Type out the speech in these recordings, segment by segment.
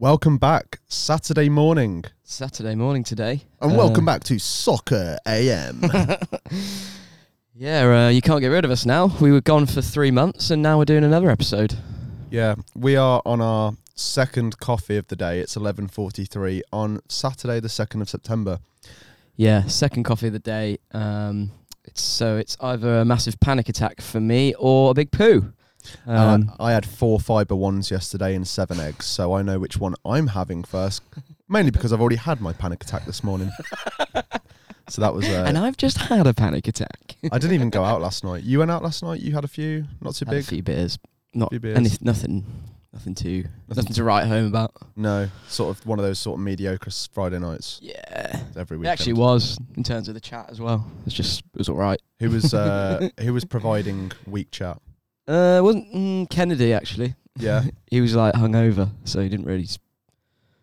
Welcome back, Saturday morning, Saturday morning today. and welcome back to Soccer AM. Yeah, uh, you can't get rid of us now. We were gone for three months, and now we're doing another episode. yeah, we are on our second coffee of the day. It's eleven forty-three on Saturday, the second of September. Yeah, second coffee of the day. Um, it's so it's either a massive panic attack for me or a big poo. Um, Uh, I had four fiber ones yesterday and seven eggs, so I know which one I'm having first. Mainly because I've already had my panic attack this morning. so that was. Uh, and I've just had a panic attack. I didn't even go out last night. You went out last night. You had a few, not too Had a big. few beers. Not Few beers. any, nothing. Nothing too. Nothing, to write home about. No, sort of one of those sort of mediocre Friday nights Yeah, every it week. actually was in terms of the chat as well. It's just it was all right. Who was uh, who was providing weak chat? Uh, it wasn't mm, Kennedy actually. Yeah, He was like hungover, so he didn't really s-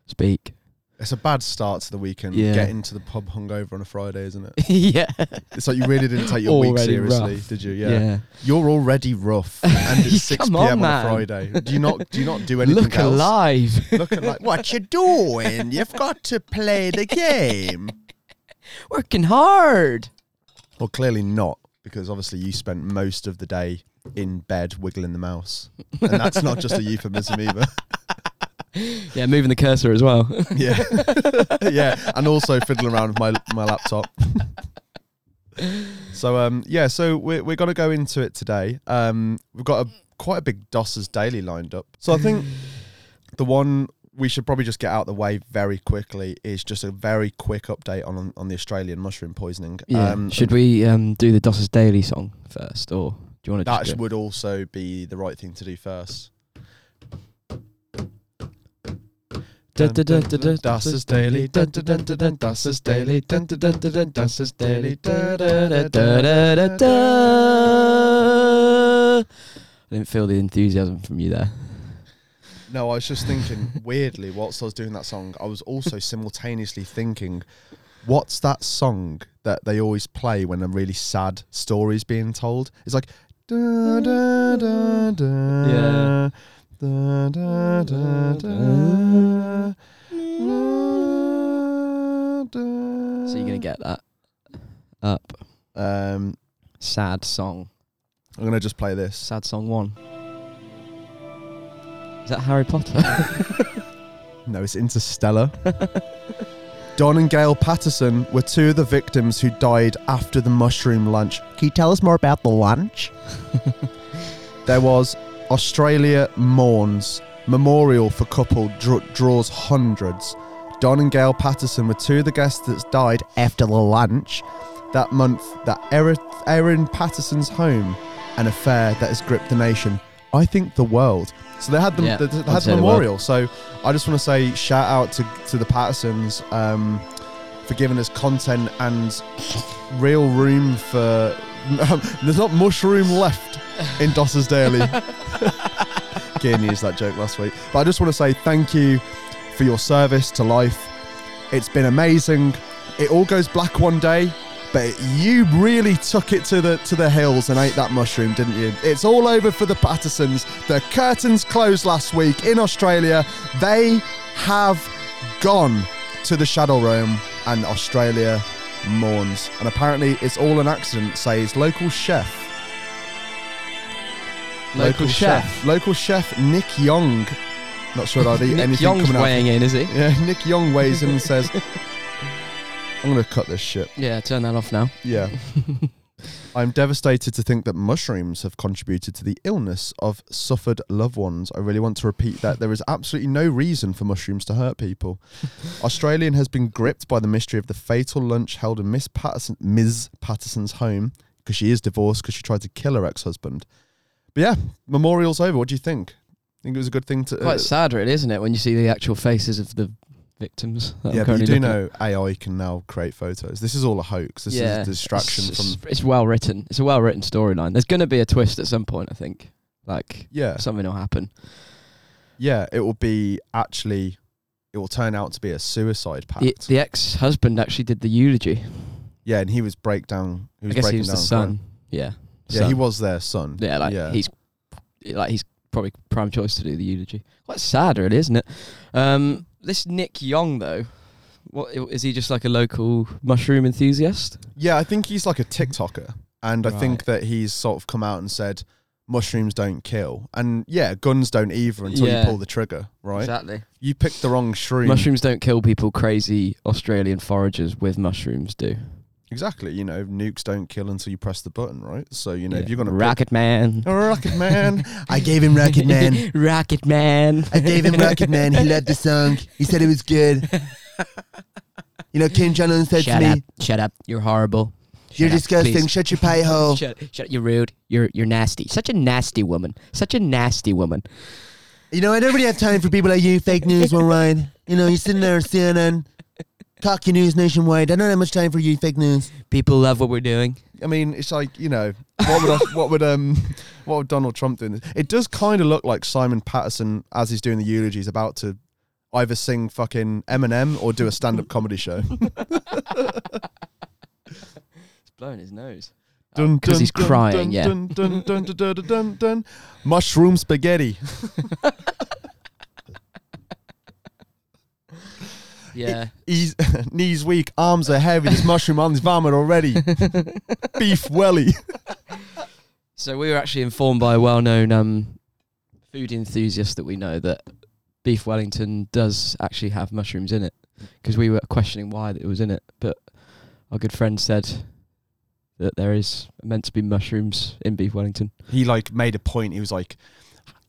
speak. it's a bad start to the weekend. Yeah. Getting to the pub hungover on a Friday, isn't it? yeah. It's like you really didn't take your week Already seriously, rough. did you? Yeah. Yeah. You're already rough, and it's six Come p.m. on, on, a. Friday. Do you not do you not do anything Look else? alive. Look at like what you doing? You've got to play the game. Working hard. Well, clearly not, because obviously you spent most of the day in bed wiggling the mouse, and that's not just a euphemism either. Yeah, moving the cursor as well. Yeah, yeah, and also fiddling around with my my laptop. so um yeah, so we're we're gonna go into it today. Um, we've got a quite a big Dossers daily lined up. So I think the one we should probably just get out of the way very quickly is just a very quick update on on the Australian mushroom poisoning. Yeah. Um, Should we um, do the Dossers Daily song first, or do you want to? that it? would also be the right thing to do first. Da, da, da, da, da, Das ist daily. Das ist daily. Dun, dun, dun, dun, dun, Das ist daily. Da, da, da, da, da, da, da. I didn't feel the enthusiasm from you there. No, I was just thinking weirdly whilst I was doing that song, I was also simultaneously thinking, what's that song that they always play when a really sad story is being told? It's like da da da da Yeah. da da da da So you're gonna get that up. um Sad song. I'm gonna just play this. Sad song one. Is that Harry Potter? No, it's Interstellar. Don and Gail Patterson were two of the victims who died after the mushroom lunch. Can you tell us more about the lunch? there was Australia Mourns, memorial for couple dr- draws hundreds. Don and Gail Patterson were two of the guests that died after the lunch that month. That Erin, Erin Patterson's home, an affair that has gripped the nation. I think the world. So they had the, Yeah, they, they had the the memorial. So I just want to say shout out to, to the Pattersons um, for giving us content and real room for. there's not mushroom left in Dossers Daily. Keane used that joke last week. But I just want to say thank you for your service to life. It's been amazing. It all goes black one day, but you really took it to the to the hills and ate that mushroom, didn't you? It's all over for the Pattersons. The curtains closed last week in Australia. They have gone to the Shadow Realm, and Australia mourns. And apparently, it's all an accident, says local chef. Local chef. Local chef Nick Young. Not sure I'd eat anything Young's coming out. weighing in, is he? Yeah, Nick Young weighs in and says, I'm going to cut this shit. Yeah, turn that off now. Yeah. I'm devastated to think that mushrooms have contributed to the illness of suffered loved ones. I really want to repeat that there is absolutely no reason for mushrooms to hurt people. Australian has been gripped by the mystery of the fatal lunch held in Miss Patterson, Ms. Patterson's home because she is divorced because she tried to kill her ex-husband. But yeah, memorial's over. What do you think? I think it was a good thing to. Quite uh, sad, really, isn't it, when you see the actual faces of the victims? yeah, but you do looking at? know AI can now create photos. This is all a hoax. This yeah, is a distraction it's, from. It's, well written. It's a well written storyline. There's going to be a twist at some point, I think. Like Yeah, something will happen. yeah. It will be actually. It will turn out to be a suicide pact. The, the ex-husband actually did the eulogy. yeah, and he was breakdown. He I was guess he was the down son. crying. Yeah. Yeah, son. he was their son. Yeah, like yeah. he's like he's probably prime choice to do the eulogy. Quite sad, really, isn't it? Um, this Nick Young though, what is he? Just like a local mushroom enthusiast? Yeah, I think he's like a TikToker, and I think that he's sort of come out and said mushrooms don't kill, and yeah, guns don't either until Yeah. you pull the trigger, right? Exactly. You picked the wrong shroom. Mushrooms don't kill people. Crazy Australian foragers with mushrooms do. Exactly. You know, nukes don't kill until you press the button, right? So you know, Yeah. if you're gonna Rocket Man. pick, oh, Rocket Man, I gave him Rocket Man. Rocket Man. I gave him Rocket Man. He loved the song. He said it was good. You know, Kim Jong Un said Shut to up. me, Shut up. You're horrible. "You're up, disgusting. please. Shut your pie hole." Shut, shut. You're rude. You're you're nasty. Such a nasty woman. Such a nasty woman. You know, I don't really have time for people like you, fake news worldwide. You know, you're sitting there on CNN, talking news nationwide. I don't have much time for you, fake news. People love what we're doing. I mean, it's like you know, what would I, what would um what would Donald Trump do? It does kind of look like Simon Patterson as he's doing the eulogy is about to either sing fucking Eminem or do a stand-up comedy show. He's blowing his nose. Dun, Because he's crying, yeah. Dun, dun, dun, dun, dun, dun, dun, dun. Mushroom spaghetti. Yeah. He's knees weak, arms are heavy. This mushroom on his vomit already. Beef welly. So we were actually informed by a well-known um, food enthusiast that we know that beef Wellington does actually have mushrooms in it because we were questioning why it was in it, but our good friend said that there is meant to be mushrooms in beef Wellington. He like made a point. He was like,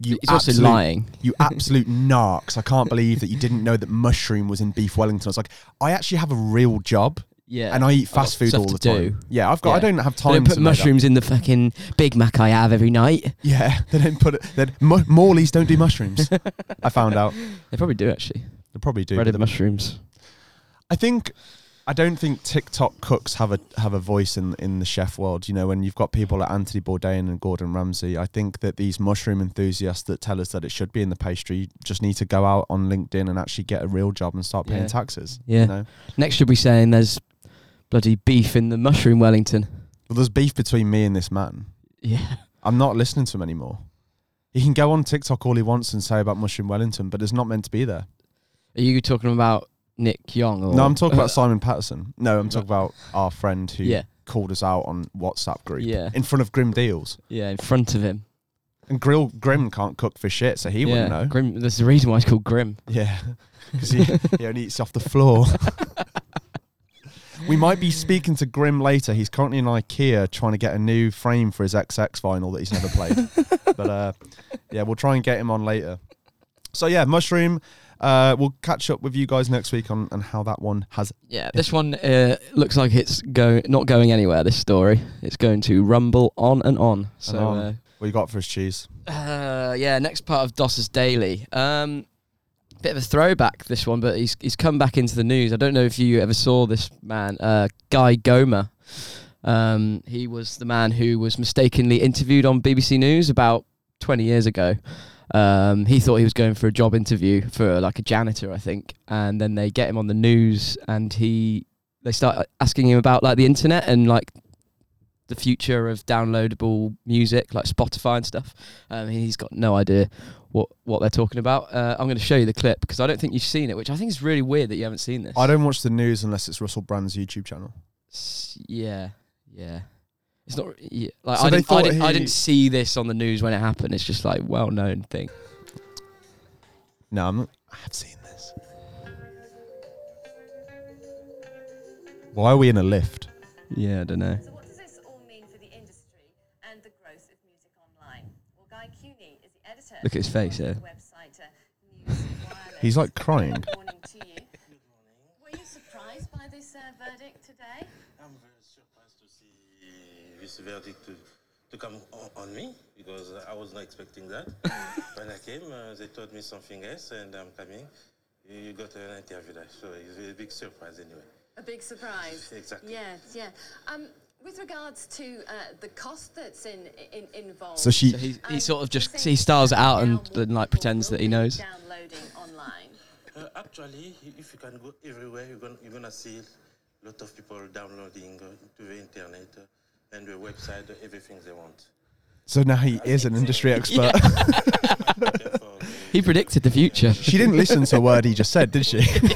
"You He's also lying. You absolute narcs! I can't believe that you didn't know that mushroom was in beef Wellington." I was like, "I actually have a real job, Yeah. and I eat fast food all the time. do. Yeah, I've got. I don't have They time don't to put mushrooms in the fucking Big Mac I have every night. Yeah, they don't put it. Then Mo- Morley's don't do mushrooms. I found out. They probably do actually. They probably do. Breaded the mushrooms. I think I don't think TikTok cooks have a have a voice in in the chef world. You know, when you've got people like Anthony Bourdain and Gordon Ramsay, I think that these mushroom enthusiasts that tell us that it should be in the pastry just need to go out on LinkedIn and actually get a real job and start paying Yeah. taxes. Yeah. You know? Next, should be saying there's bloody beef in the mushroom Wellington. Well, there's beef between me and this man. Yeah. I'm not listening to him anymore. He can go on TikTok all he wants and say about mushroom Wellington, but it's not meant to be there. Are you talking about Nick Young? Or No, I'm talking about Simon Patterson. No, I'm talking about our friend who Yeah. called us out on WhatsApp group Yeah. in front of Grim Deals. Yeah, in front of him. And Grill Grim can't cook for shit, so he yeah. wouldn't know. Grim. That's the reason why it's called Grim. Yeah, because he, he only eats off the floor. we might be speaking to Grim later. He's currently in IKEA trying to get a new frame for his XX vinyl that he's never played. but uh, yeah, we'll try and get him on later. So yeah, Mushroom. Uh, we'll catch up with you guys next week on, on how that one has. Yeah, this one uh, looks like it's go not going anywhere. This story, it's going to rumble on and on. So, on. Uh, What you got for his cheese? Uh, yeah, next part of Doss's Daily. Um, bit of a throwback, this one, but he's he's come back into the news. I don't know if you ever saw this man, uh, Guy Goma. Um, he was the man who was mistakenly interviewed on BBC News about 20 years ago. Um, he thought he was going for a job interview for like a janitor, I think, and then they get him on the news, and he they start asking him about like the internet and like the future of downloadable music like Spotify and stuff. Um, he's got no idea what what they're talking about. Uh, I'm going to show you the clip because I don't think you've seen it, which I think is really weird that you haven't seen this. I don't watch the news unless it's Russell Brand's YouTube channel. S- Yeah, yeah. It's not yeah, like So I didn't, I didn't. I didn't see this on the news when it happened. It's just like well known thing. No, I'm not, I have seen this. Why are we in a lift? Yeah, I don't know. So what does this all mean for the industry and the growth of music online? Well, Guy Kewney is the editor Look at his face, yeah. website uh, He's like crying. Good morning to you. Were you surprised by this uh, verdict today? I'm very surprised to see this verdict to, to come on, on me because I was not expecting that. when I came, uh, they told me something else, and I'm coming. You you got an interview there, so it's a big surprise anyway. A big surprise. Exactly. Yes, yeah. Um, with regards to uh, the cost that's in, in involved. So she, So he he um, sort of just he styles it out now and then like pretends that he knows. Downloading online. Uh, actually, if you can go everywhere, you're gonna, you're gonna see a lot of people downloading uh, to the internet uh, and the website everything they want. So now he is an industry expert. He predicted the future. she didn't listen to a word he just said, did she? trying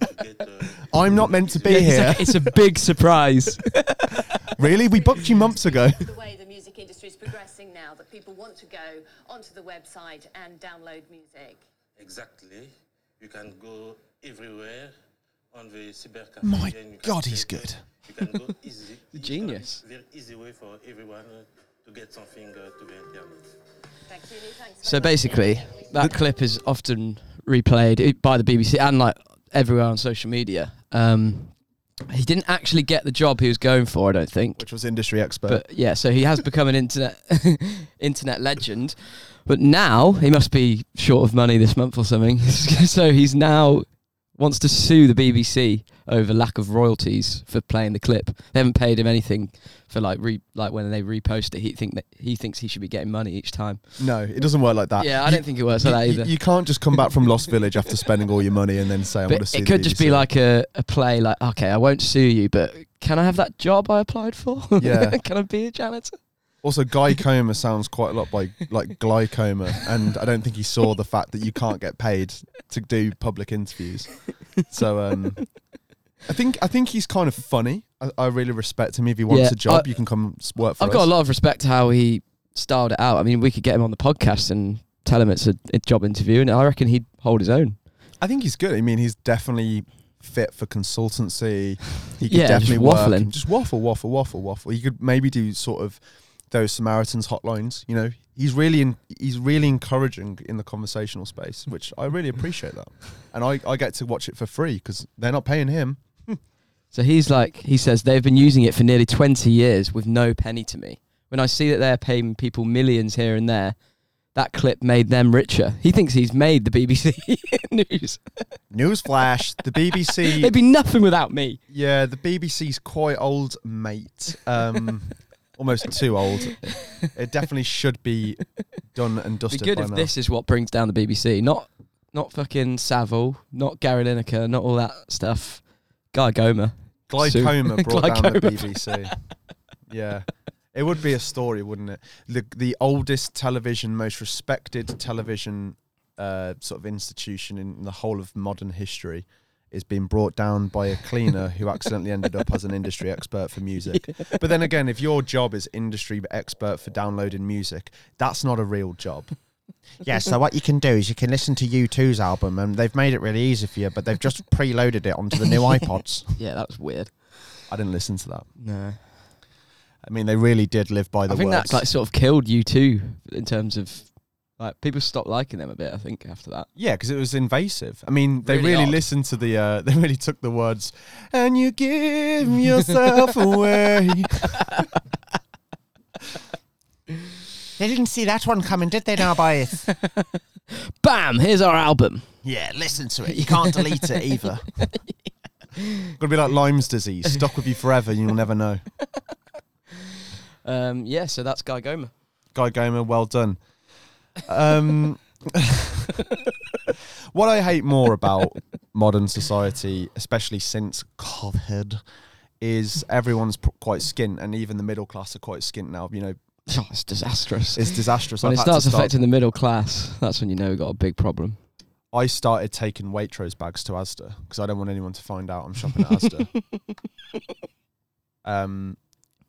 to get, uh, I'm not meant to be Yeah, here. It's, a, it's a big surprise. Really? We booked you months ago. the way the music industry is progressing now that people want to go onto the website and download music. exactly. You can go everywhere on the cybercafe. My and you can God, he's get, good. You can go easy. genius. Very easy way for everyone uh, to get something uh, to the internet. Thank you. Thanks. So basically, that clip is often replayed by the BBC and like everywhere on social media. Um, he didn't actually get the job he was going for, I don't think. Which was industry expert. But yeah, so he has become an internet internet legend. But now he must be short of money this month or something. so he's now wants to sue the BBC over lack of royalties for playing the clip. They haven't paid him anything for like re like when they repost it. He think that he thinks he should be getting money each time. no, it doesn't work like that. yeah, I You- don't think it works like that either. you can't just come back from Lost Village after spending all your money and then say I'm going to sue it could just be like a, a play like okay i won't sue you but can i have that job i applied for Yeah. can i be a janitor Also, glycoma sounds quite a lot like like glycoma, and I don't think he saw the fact that you can't get paid to do public interviews. So, um, I think I think he's kind of funny. I, I really respect him. If he wants Yeah, a job, I- you can come s- work for him. i've us. got a lot of respect to how he styled it out i mean we could get him on the podcast and tell him it's a, a job interview and i reckon he'd hold his own I think he's good. I mean, he's definitely fit for consultancy. He could Yeah, just definitely work waffling. Just waffle, waffle, waffle, waffle. He could maybe do sort of those Samaritans hotlines. You know, he's really in, he's really encouraging in the conversational space, which I really appreciate that. And I, I get to watch it for free because they're not paying him. so he's like he says they've been using it for nearly 20 years with no penny to me when i see that they're paying people millions here and there that clip made them richer he thinks he's made the bbc news Newsflash: the BBC. they'd be nothing without me Yeah, the BBC's quite old, mate. Um, almost too old. It definitely should be done and dusted be good by if now. this is what brings down the BBC, not not fucking Savile, not Gary Lineker, not all that stuff. Guy Goma. Glycoma brought down the BBC. yeah. It would be a story, wouldn't it? The the oldest television, most respected television uh, sort of institution in the whole of modern history is being brought down by a cleaner who accidentally ended up as an industry expert for music. But then again, if your job is industry expert for downloading music, that's not a real job. Yeah, so what you can do is you can listen to U2's album, and they've made it really easy for you, but they've just preloaded it onto the new iPods. Yeah, that was weird. I didn't listen to that. No. I mean, they really did live by the I think words. that like sort of killed U2 in terms of like people stopped liking them a bit, I think, after that. Yeah, because it was invasive. I mean, they Really really, odd. listened to the. Uh, they really took the words, and you give yourself away. They didn't see that one coming, did they, now, boys? Bam! Here's our album. yeah, listen to it. You can't delete it either. Gonna be like Lyme's disease, stuck with you forever, and you'll never know. Um, yeah, so that's Guy Goma. Guy Goma, well done. Um, what I hate more about modern society, especially since COVID, is everyone's pr- quite skint, and even the middle class are quite skint now. You know, Oh, it's disastrous. it's disastrous. when I've it had to starts start- affecting the middle class, that's when you know we've got a big problem. I started taking Waitrose bags to Asda because I don't want anyone to find out I'm shopping at Asda. um,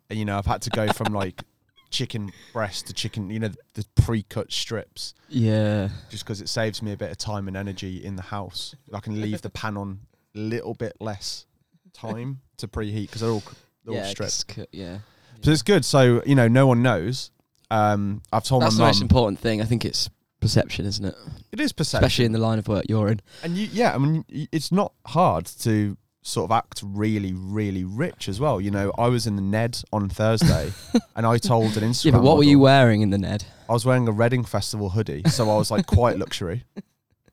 and, you know, I've had to go from like chicken breast the chicken, you know, the pre-cut strips, Yeah. just because it saves me a bit of time and energy in the house. I can leave the pan on a little bit less time to preheat because they're all they're all yeah, stripped. it's c- yeah. So it's good. So you know, no one knows. Um, I've told That's the my most important thing. I think it's perception, isn't it? It is perception. Especially in the line of work you're in. And you, yeah, I mean, it's not hard to sort of act really, really rich as well. You know, I was in the Ned on Thursday, and I told an Instagram. Yeah, but what were you wearing in the Ned? I was wearing a Reading Festival hoodie, so I was like quite luxury.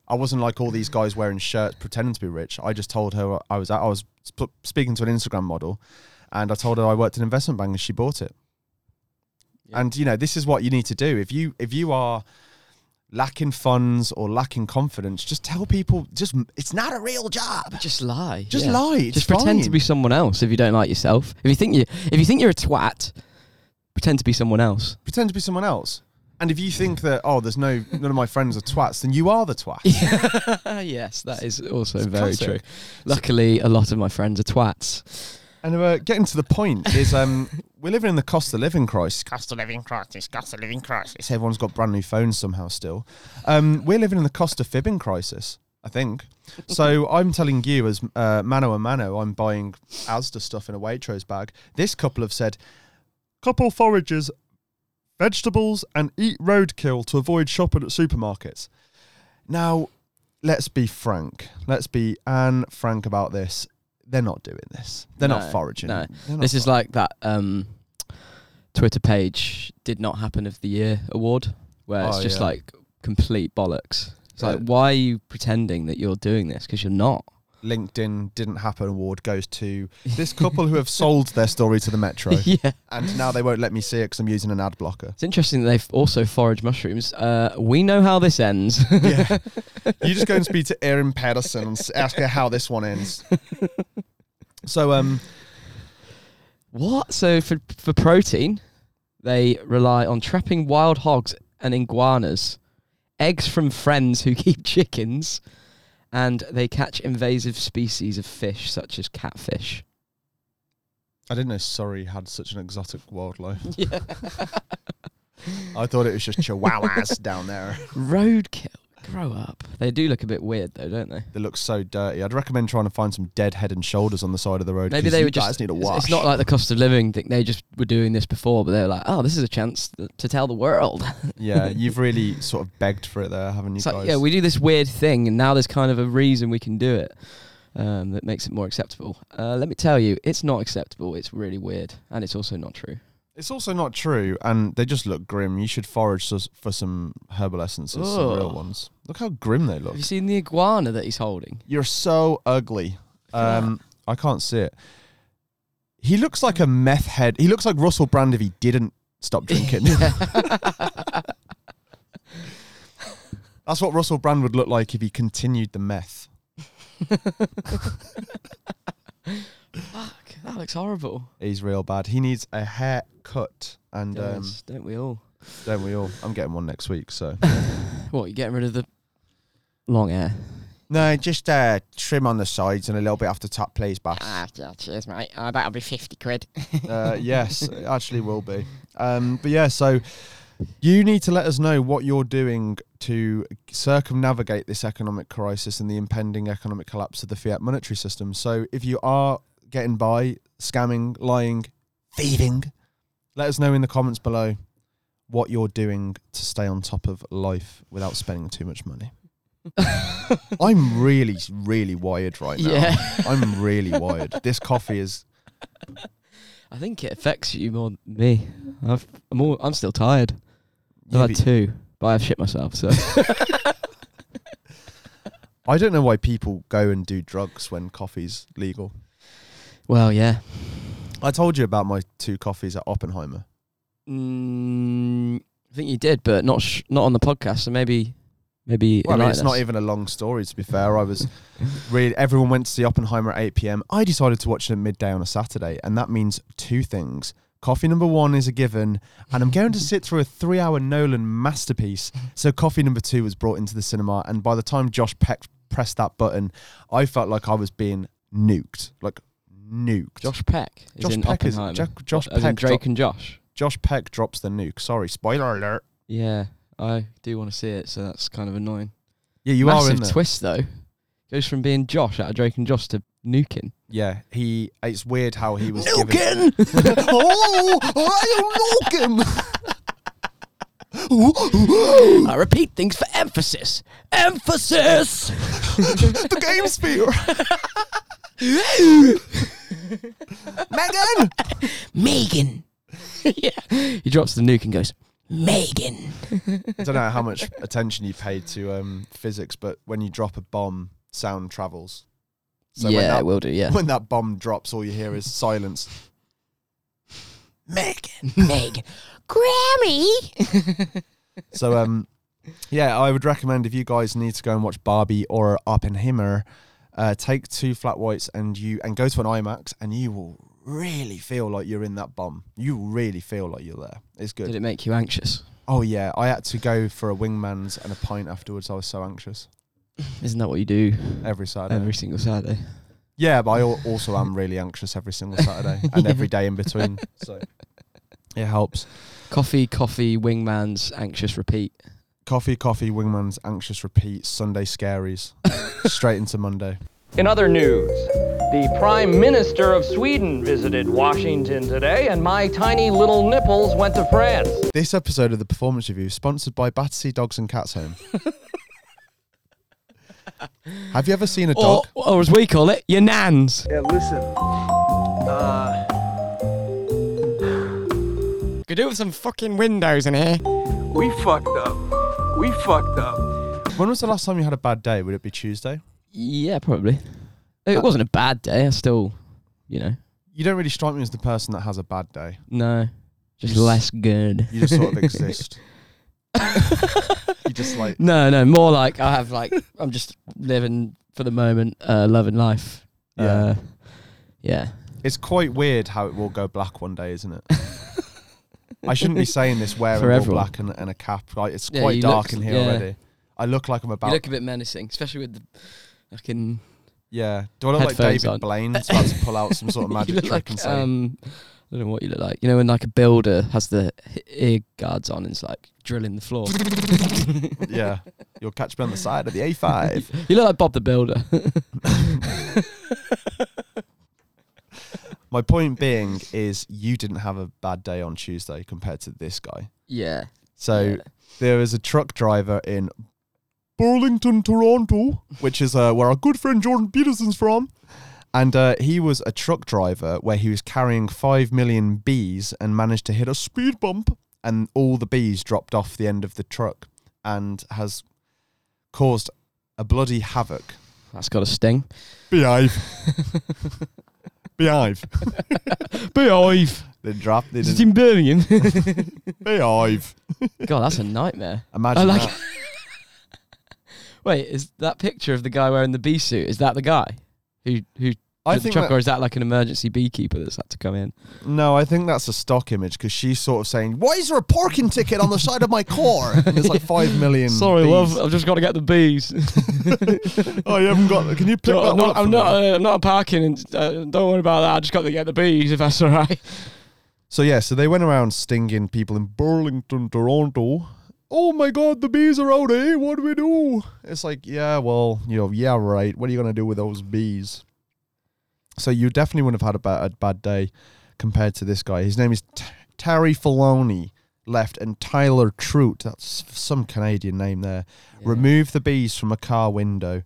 I wasn't like all these guys wearing shirts pretending to be rich. I just told her I was at, I was sp- speaking to an Instagram model, and I told her I worked in an investment bank, and she bought it. Yeah. And you know, this is what you need to do if you if you are lacking funds or lacking confidence. Just tell people, just it's not a real job. Just lie. Just yeah. lie. It's Just pretend to be someone else if you don't like yourself. If you think you if you think you're a twat, pretend to be someone else. Pretend to be someone else. And if you think that oh, there's no none of my friends are twats, then you are the twat. yes, that is also It's very classic. true. Luckily, a lot of my friends are twats. And uh, getting to the point is um, we're living in the cost of living crisis. Cost of living crisis, cost of living crisis. Everyone's got brand new phones somehow still. Um, we're living in the cost of fibbing crisis, I think. So I'm telling you, as uh, mano a mano, I'm buying Asda stuff in a Waitrose bag. This couple have said, couple forages, vegetables, and eat roadkill to avoid shopping at supermarkets. Now, let's be frank. Let's be and frank about this. They're not doing this. They're No, not foraging. no. Not This is like that um, Twitter page did not happen of the year award, where it's Oh, just yeah. like complete bollocks. It's Yeah. like, why are you pretending that you're doing this? Because you're not. LinkedIn didn't happen award goes to this couple who have sold their story to the Metro. yeah. and now they won't let me see it because I'm using an ad blocker. It's interesting that they've also foraged mushrooms. Uh, we know how this ends. Yeah. you just go and speak to Erin Patterson and ask her how this one ends. So, um, what? So for for protein, they rely on trapping wild hogs and iguanas, eggs from friends who keep chickens, and they catch invasive species of fish such as catfish. I didn't know Surrey had such an exotic wildlife. Yeah. I thought it was just chihuahuas down there. Roadkill. Grow up. They do look a bit weird though, don't they? They look so dirty. I'd recommend trying to find some dead head and shoulders on the side of the road. Maybe they were just. need a wash. It's not like the cost of living thing. They just were doing this before, but they were like, "Oh, this is a chance to tell the world." yeah, you've really sort of begged for it there, haven't you It's guys? like, yeah, we do this weird thing, and now there's kind of a reason we can do it um, that makes it more acceptable. Uh, let me tell you, it's not acceptable. It's really weird, and it's also not true. It's also not true, and they just look grim. You should forage for some herbal essences, some real Ugh. ones. Look how grim they look. Have you seen the iguana that he's holding? You're so ugly. At Um, I can't see it. He looks like a meth head. He looks like Russell Brand if he didn't stop drinking. That's what Russell Brand would look like if he continued the meth. Fuck, that looks horrible. He's real bad. He needs a haircut, and um, Yes, don't we all? don't we all? I'm getting one next week, so What, you getting rid of the long hair? No, just uh, trim on the sides and a little bit off the top, please, boss. Ah, yeah, cheers, mate. Uh, that'll be 50 quid. uh, yes, it actually will be. Um, but yeah, so you need to let us know what you're doing to circumnavigate this economic crisis and the impending economic collapse of the fiat monetary system. So if you are getting by, scamming, lying, thieving, let us know in the comments below what you're doing to stay on top of life without spending too much money. I'm really, really wired right now. Yeah. I'm really wired. This coffee is I think it affects you more than me. I've, I'm all, I'm still tired. I've had two, but I've shit myself. So I don't know why people go and do drugs when coffee's legal. Well, yeah. I told you about my two coffees at Oppenheimer. Mm, I think you did, but not sh- not on the podcast. So maybe maybe Well, I mean, it's not even a long story. To be fair, I was really everyone went to see Oppenheimer at eight p.m. I decided to watch it at midday on a Saturday, and that means two things. Coffee number one is a given, and I'm going to sit through a three-hour Nolan masterpiece. So coffee number two was brought into the cinema, and by the time Josh Peck pressed that button, I felt like I was being nuked, like nuked. Josh Peck is Josh in Peck is- Oppenheimer. Jack- Josh as in Peck Drake dro- and Josh. Josh Peck drops the nuke. Sorry, spoiler alert. Yeah, I do want to see it, so that's kind of annoying. Yeah, you Massive are in there. twist though. Goes from being Josh out of Drake and Josh to nuking. Yeah, he. It's weird how he was given. Nuking. oh, I am Nukem. I repeat things for emphasis. Emphasis. the game sphere. Megan. Megan. yeah. He drops the nuke and goes, Megan. I don't know how much attention you paid to um, physics, but when you drop a bomb, sound travels. So "Yeah, when that, it will do." Yeah. when that bomb drops, all you hear is silence. Megan. Meg. Grammy. So um, yeah, I would recommend if you guys need to go and watch Barbie or Oppenheimer, uh, take two flat whites and you and go to an IMAX and you will really feel like you're in that bomb. You really feel like you're there. It's good. Did it make you anxious? Oh yeah, I had to go for a wingman's and a pint afterwards. I was so anxious Isn't that what you do every Saturday. every single Saturday? yeah, but I also am really anxious every single Saturday and every day in between. So it helps. Coffee, coffee, wingman's anxious repeat. Coffee, coffee, wingman's anxious repeat. Sunday scaries. Straight into Monday. In other news, the Prime Minister of Sweden visited Washington today, and my tiny little nipples went to France. This episode of the Performance Review is sponsored by Battersea Dogs and Cats Home. Have you ever seen a Or, dog? or as we call it, your nans. Yeah, listen. Uh, Could do with some fucking windows in here. we fucked up. We fucked up. When was the last time you had a bad day? Would it be Tuesday? Yeah, probably. It Uh, wasn't a bad day. I still, you know, You don't really strike me as the person that has a bad day. no, just You s- less good. You just sort of exist. you just like No, no, more like I have like I'm just living for the moment, uh, loving life. Yeah. Uh, yeah. it's quite weird how it will go black one day, isn't it? I shouldn't be saying this wearing For all everyone. black and, and a cap. Like it's Yeah, quite you dark look- in here yeah. already. I look like I'm about. You look a bit menacing, especially with the fucking. yeah. Do I look like Headphones David on. Blaine? That's about to pull out some sort of you magic look trick like, and say, um, I don't know what you look like. You know when like a builder has the h- ear guards on and it's like drilling the floor. "Yeah, you'll catch me on the side of the A5." you look like Bob the Builder. My point being is, you didn't have a bad day on Tuesday compared to this guy. yeah. So Yeah. there was a truck driver in Burlington, Toronto, which is uh, where our good friend Jordan Peterson's from. And uh, he was a truck driver where he was carrying 5 million bees and managed to hit a speed bump. And all the bees dropped off the end of the truck and has caused a bloody havoc. That's got a sting. Behave. Behave. Behave. They dropped. They Is it didn't in Birmingham? behave. God, that's a nightmare. Imagine I like- that. Wait, is that picture of the guy wearing the bee suit? Is that the guy who who I think that- or is that like an emergency beekeeper that's had to come in? No, I think that's a stock image because she's sort of saying, "Why is there a parking ticket on the side of my car?" And there's like five million. bees. Love, I've just got to get the bees. Oh, you haven't got. Can you pick that I'm not, up I'm not, me? uh, I'm not parking, and uh, don't worry about that. I just got to get the bees if that's all right. So yeah, so they went around stinging people in Burlington, Toronto. Oh my God, the bees are out, eh? What do we do? It's like, yeah, well, you know, yeah, right. What are you gonna do with those bees? So you definitely wouldn't have had a bad, a bad day compared to this guy. His name is T- Terry Filoni. Left and Tyler Trout. That's some Canadian name there. Remove the bees from a car window.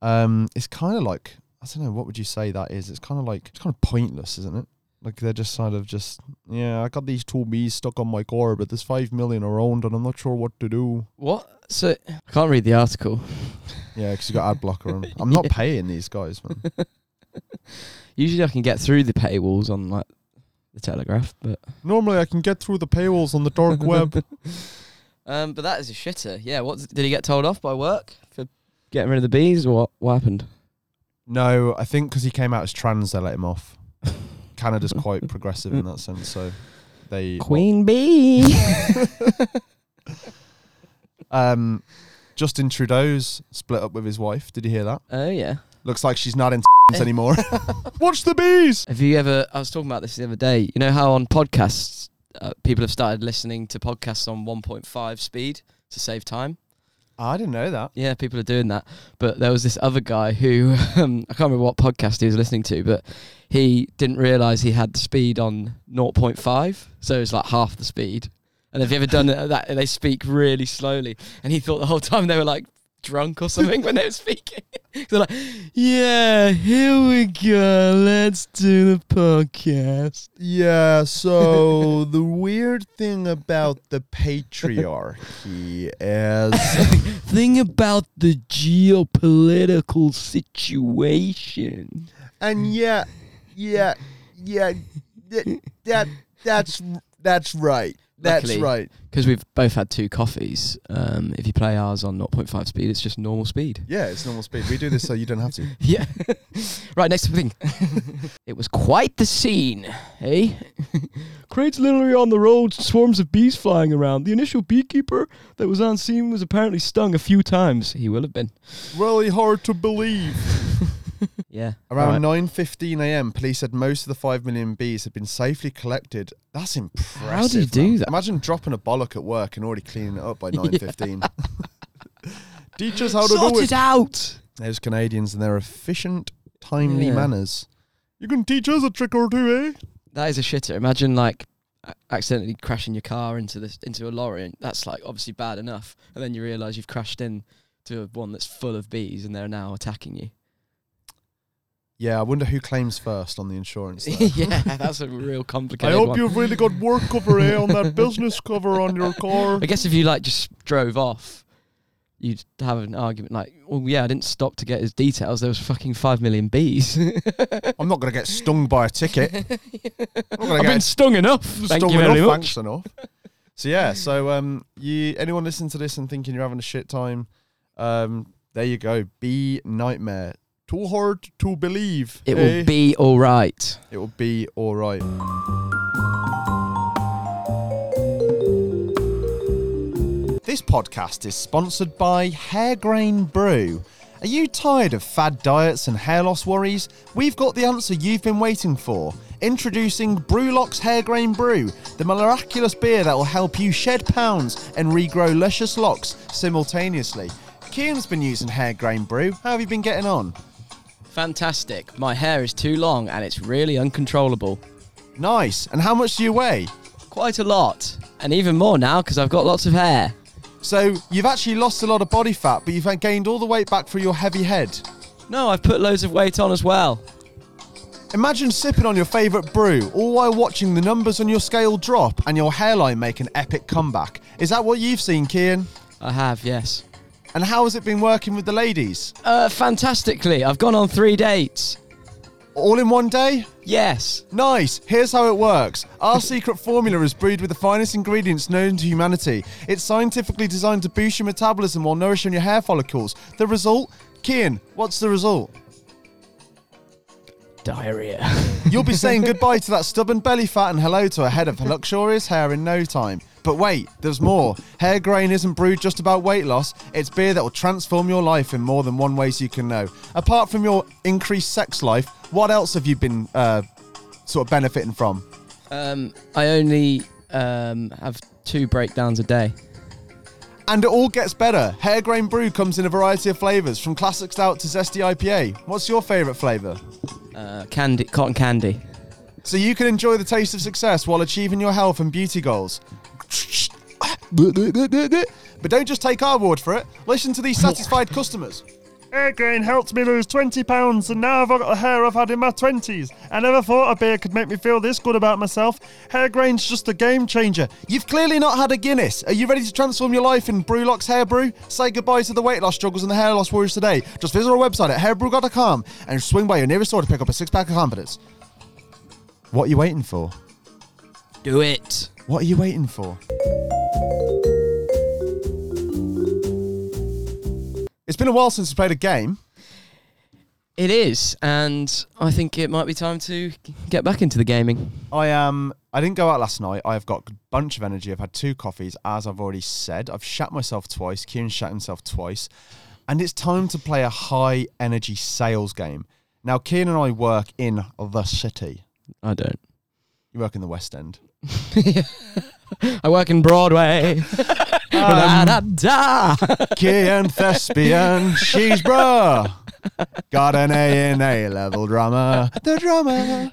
Um, it's kind of like I don't know. What would you say that is? It's kind of like it's kind of pointless, isn't it? Like they're just sort of just yeah. I got these two bees stuck on my car, but there's five million around, and I'm not sure what to do. What? So I can't read the article. Yeah, because you got ad blocker on. I'm not paying these guys, man. Usually I can get through the paywalls on like the Telegraph, but Normally, I can get through the paywalls on the dark web. um, but that is a shitter. Yeah. What did he get told off by work for getting rid of the bees, or what? What happened? no, I think because he came out as trans, they let him off. Canada's quite progressive in that sense, so they Queen bee. Um, Justin Trudeau's split up with his wife. Did you hear that? oh yeah. Looks like she's not in anymore. Watch the bees. Have you ever? I was talking about this the other day. You know how on podcasts, uh, people have started listening to podcasts on 1.5 speed to save time. I didn't know that. Yeah, people are doing that. But there was this other guy who um, I can't remember what podcast he was listening to, but he didn't realize he had the speed on 0.5, so it's like half the speed. And have you ever done that? They speak really slowly, and he thought the whole time they were like drunk or something when they were speaking. They're like, "Yeah, here we go. Let's do the podcast." Yeah, so the weird thing about the patriarchy is Thing about the geopolitical situation. and yeah, yeah, yeah, th- that that's that's right. That's Luckily, right. Because we've both had two coffees. Um, if you play ours on 0.5 speed, it's just normal speed. Yeah, it's normal speed. We do this so you don't have to. Yeah. right, next thing. it was quite the scene, eh? Crates literally on the road, swarms of bees flying around. The initial beekeeper that was on scene was apparently stung a few times. He will have been. Really hard to believe. Yeah. Around Right. 9:15 a.m., police said most of the five million bees had been safely collected. That's impressive. How do you do man. that? Imagine dropping a bollock at work and already cleaning it up by 9:15. Teach us how to Sort do it it. out. There's Canadians and their efficient, timely Yeah. manners. You can teach us a trick or two, eh? That is a shitter. Imagine like a- accidentally crashing your car into this into a lorry, and that's like obviously bad enough. And then you realise you've crashed in to one that's full of bees, and they're now attacking you. Yeah, I wonder who claims first on the insurance. yeah, that's a real complicated. I hope one. you've really got work cover eh, on that business cover on your car. I guess if you like just drove off, you'd have an argument like, "Well, yeah, I didn't stop to get his details. There was fucking five million bees. I'm not going to get stung by a ticket. I've get been stung enough. Thank stung you very much. thanks enough. So yeah, so um, you anyone listening to this and thinking you're having a shit time, um, there you go. Be nightmare. Too hard to believe. It eh? will be all right. It will be all right. This podcast is sponsored by Hairgrain Brew. Are you tired of fad diets and hair loss worries? We've got the answer you've been waiting for. Introducing Brewlock's Hairgrain Brew, the miraculous beer that will help you shed pounds and regrow luscious locks simultaneously. Cian's been using Hairgrain Brew. How have you been getting on? Fantastic. My hair is too long and it's really uncontrollable. Nice. And how much do you weigh? Quite a lot. And even more now because I've got lots of hair. So you've actually lost a lot of body fat, but you've gained all the weight back for your heavy head. No, I've put loads of weight on as well. Imagine sipping on your favourite brew, all while watching the numbers on your scale drop and your hairline make an epic comeback. Is that what you've seen, Cian? I have, yes. And how has it been working with the ladies? Uh, fantastically. I've gone on three dates. All in one day? Yes. Nice. Here's how it works. Our secret formula is brewed with the finest ingredients known to humanity. It's scientifically designed to boost your metabolism while nourishing your hair follicles. The result? Cian, what's the result? Diarrhea. You'll be saying goodbye to that stubborn belly fat and hello to a head of luxurious hair in no time. But wait, there's more. Hair grain isn't brewed just about weight loss, it's beer that will transform your life in more than one ways you can know. Apart from your increased sex life, what else have you been uh, sort of benefiting from? um, I only um, have two breakdowns a day. And it all gets better. Hair grain brew comes in a variety of flavours, from classic stout to zesty IPA. What's your favourite flavour? Uh, candy, cotton candy. So you can enjoy the taste of success while achieving your health and beauty goals. But don't just take our word for it. Listen to these satisfied customers. Airgrain helped me lose 20 pounds, and now I've got the hair I've had in my 20s. I never thought a beer could make me feel this good about myself. Hairgrain's just a game changer. You've clearly not had a Guinness. Are you ready to transform your life in Brewlock's Hair Brew? Say goodbye to the weight loss struggles and the hair loss worries today. Just visit our website at hairbrew.com and swing by your nearest store to pick up a six pack of confidence. What are you waiting for? Do it. What are you waiting for? It's been a while since we played a game. It is, and I think it might be time to get back into the gaming. I um I didn't go out last night. I've got a bunch of energy. I've had two coffees, as I've already said. I've shat myself twice. Kieran shat himself twice. And it's time to play a high energy sales game. Now, Kieran and I work in the city. I don't. You work in the West End. I work in Broadway. da, da, da. Kieran Thespian, she's bruh. Got an A in A level drama. The drama.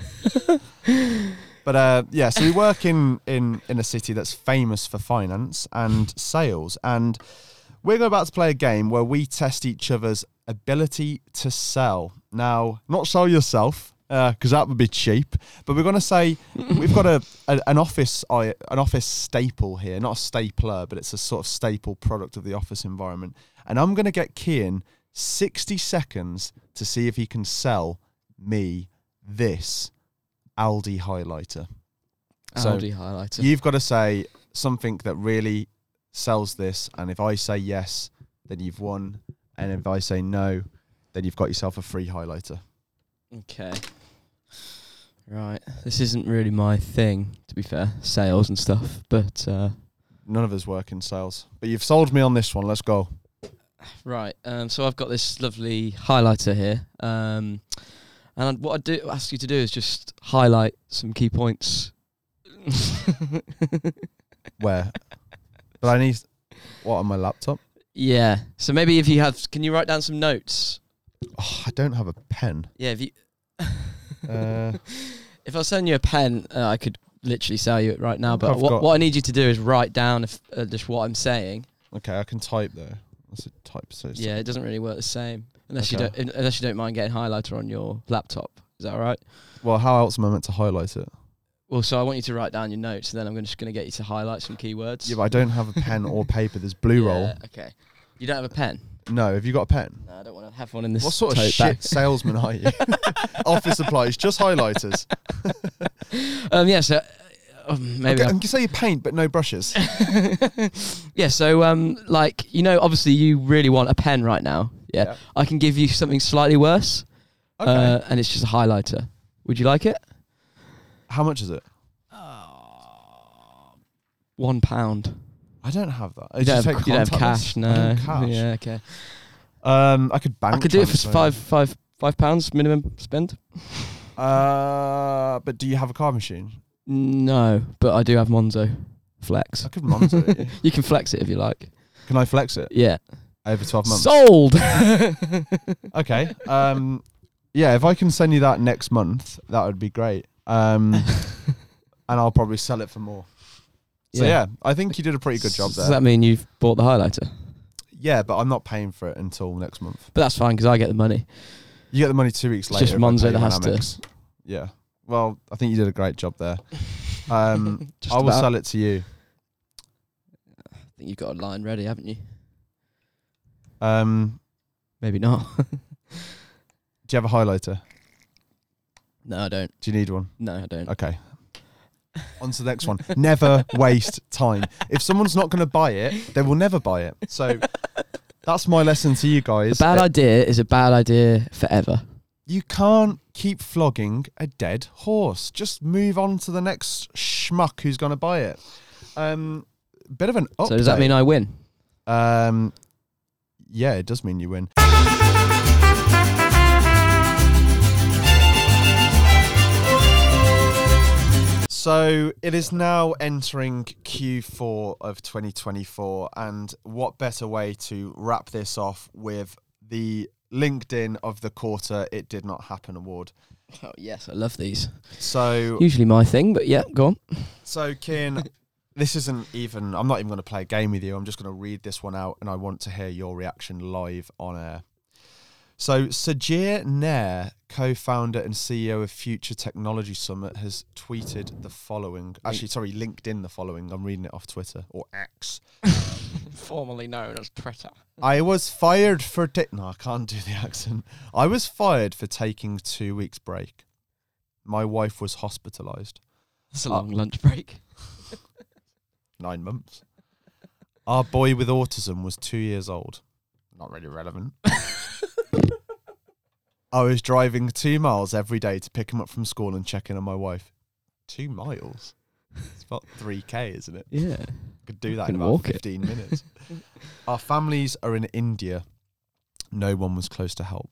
but uh, yeah, so we work in, in in a city that's famous for finance and sales, and we're about to play a game where we test each other's ability to sell. Now, not sell yourself. Uh, because that would be cheap, but we're going to say we've got a, a an office I- an office staple here, not a stapler, but it's a sort of staple product of the office environment. And I'm going to get Cian 60 seconds to see if he can sell me this Aldi highlighter. So Aldi highlighter. You've got to say something that really sells this, and if I say yes, then you've won, and if I say no, then you've got yourself a free highlighter. Okay. Right. This isn't really my thing, to be fair, sales and stuff. But uh, None of us work in sales, but you've sold me on this one. Let's go. right. Um, so I've got this lovely highlighter here. Um, and what I do ask you to do is just highlight some key points. Where? but I need what on my laptop? yeah. So maybe if you have, can you write down some notes? Oh, I don't have a pen. Yeah. If you, Uh, if I send you a pen, uh, I could literally sell you it right now. But I've what, got- what I need you to do is write down if, uh, just what I'm saying. okay, I can type though. What's it type? So it's- Yeah, it doesn't really work the same unless Okay. you don't un- unless you don't mind getting highlighter on your laptop. Is that all right? Well, how else am I meant to highlight it? Well, so I want you to write down your notes, and then I'm gonna- just going to get you to highlight some keywords. Yeah, but I don't have a pen or paper. There's blue roll. Yeah, Okay. You don't have a pen? No, have you got a pen? I don't want to have one in this. What sort of shit bag. salesman are you? Office supplies, just highlighters. Um, yeah. So uh, um, maybe. okay, I'll- and you say you paint, but no brushes. yeah. So um, like you know, obviously you really want a pen right now. Yeah. Yeah. I can give you something slightly worse. Okay. Uh, and it's just a highlighter. Would you like it? How much is it? One pound. I don't have that. You don't, have, you don't have cash. No. I don't have cash. Yeah. Okay. Um, I could bank. I could do it for transfer. five, five, five pounds minimum spend. Uh, but do you have a card machine? No, but I do have Monzo Flex. I could monitor it. You can flex it if you like. Can I flex it Yeah. over twelve months? Sold. okay. Um, yeah, if I can send you that next month, that would be great. Um, and I'll probably sell it for more. So yeah, I think you did a pretty good job there. Does that mean you've bought the highlighter? Yeah, but I'm not paying for it until next month. But that's fine because I get the money. You get the money two weeks It's later. just Monzo that has to- Yeah. Well, I think you did a great job there. Um, I will about. sell it to you. I think you've got a line ready, haven't you? Um, Maybe not. do you have a highlighter? no, I don't. Do you need one? No, I don't. Okay. On to the next one. Never waste time. If someone's not going to buy it, they will never buy it. So that's my lesson to you A guys. bad Uh, idea is a bad idea forever. you can't keep flogging a dead horse. Just move on to the next schmuck who's going to buy it. Um, bit of an update. So does that mean I win? Um, yeah, it does mean you win. So it is now entering Q4 of 2024, and what better way to wrap this off with the LinkedIn of the quarter? It did not happen award. Oh yes, I love these. So Usually my thing, but yeah, go on. so, Cian, this isn't even. I'm not even going to play a game with you. I'm just going to read this one out, and I want to hear your reaction live on air. So, Sajir Nair, co-founder and CEO of Future Technology Summit, has tweeted the following. Actually, sorry, LinkedIn the following. I'm reading it off Twitter or X. Formerly known as Twitter. I was fired for no, I can't do the accent. I was fired for taking two weeks break. My wife was hospitalized. That's a Uh, long lunch break. nine months. Our boy with autism was two years old. Not really relevant. I was driving two miles every day to pick him up from school and check in on my wife. Two miles? It's about 3K, isn't it? Yeah. Could do that in about walk it. 15 minutes. Our families are in India. No one was close to help.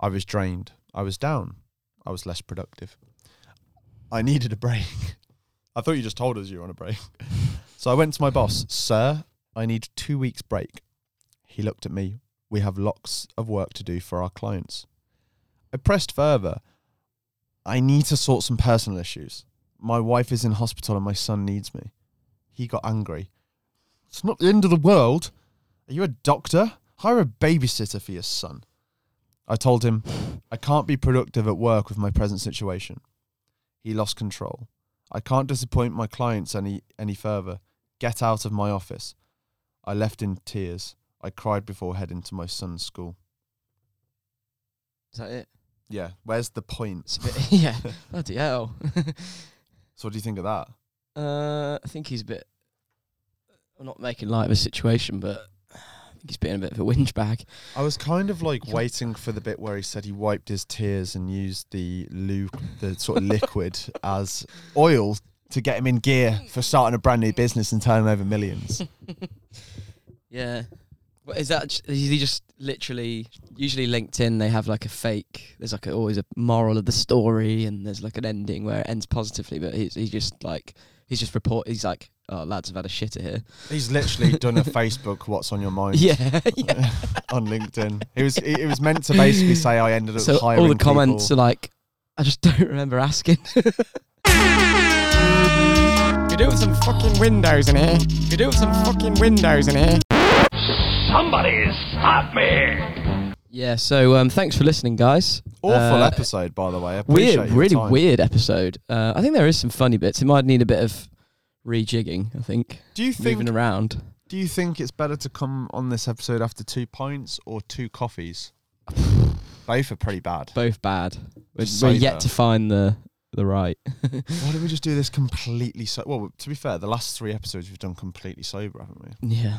I was drained. I was down. I was less productive. I needed a break. I thought you just told us you were on a break. So I went to my boss, Sir, I need two weeks break. He looked at me. We have lots of work to do for our clients. I pressed further. I need to sort some personal issues. My wife is in hospital and my son needs me. He got angry. It's not the end of the world. Are you a doctor? Hire a babysitter for your son. I told him, I can't be productive at work with my present situation. He lost control. I can't disappoint my clients any, any further. Get out of my office. I left in tears. I cried before heading to my son's school. Is that it? Yeah. Where's the point? Bit, yeah. Bloody hell. so what do you think of that? Uh, I think he's a bit. I'm not making light of the situation, but I think he's been a bit of a whinge bag. I was kind of like waiting for the bit where he said he wiped his tears and used the loo, the sort of liquid as oil to get him in gear for starting a brand new business and turning over millions. yeah, is that is he just literally usually LinkedIn they have like a fake there's like a, always a moral of the story and there's like an ending where it ends positively but he's he's just like he's just report he's like oh lads have had a shitter here he's literally done a Facebook what's on your mind yeah, yeah. on LinkedIn it was it, was meant to basically say I ended up so all the comments people. are like I just don't remember asking. You do have some fucking windows in here. You do have some fucking windows in here. Somebody stop me! Yeah, so um, thanks for listening, guys. Awful Uh, episode, by the way. I Weird, your really time. weird episode. Uh, I think there is some funny bits. It might need a bit of rejigging. I think Do you think? moving around. Do you think it's better to come on this episode after two pints or two coffees? Both are pretty bad. Both bad. We're, we're yet to find the the right. Why don't we just do this completely so? Well, to be fair, the last three episodes we've done completely sober, haven't we? Yeah.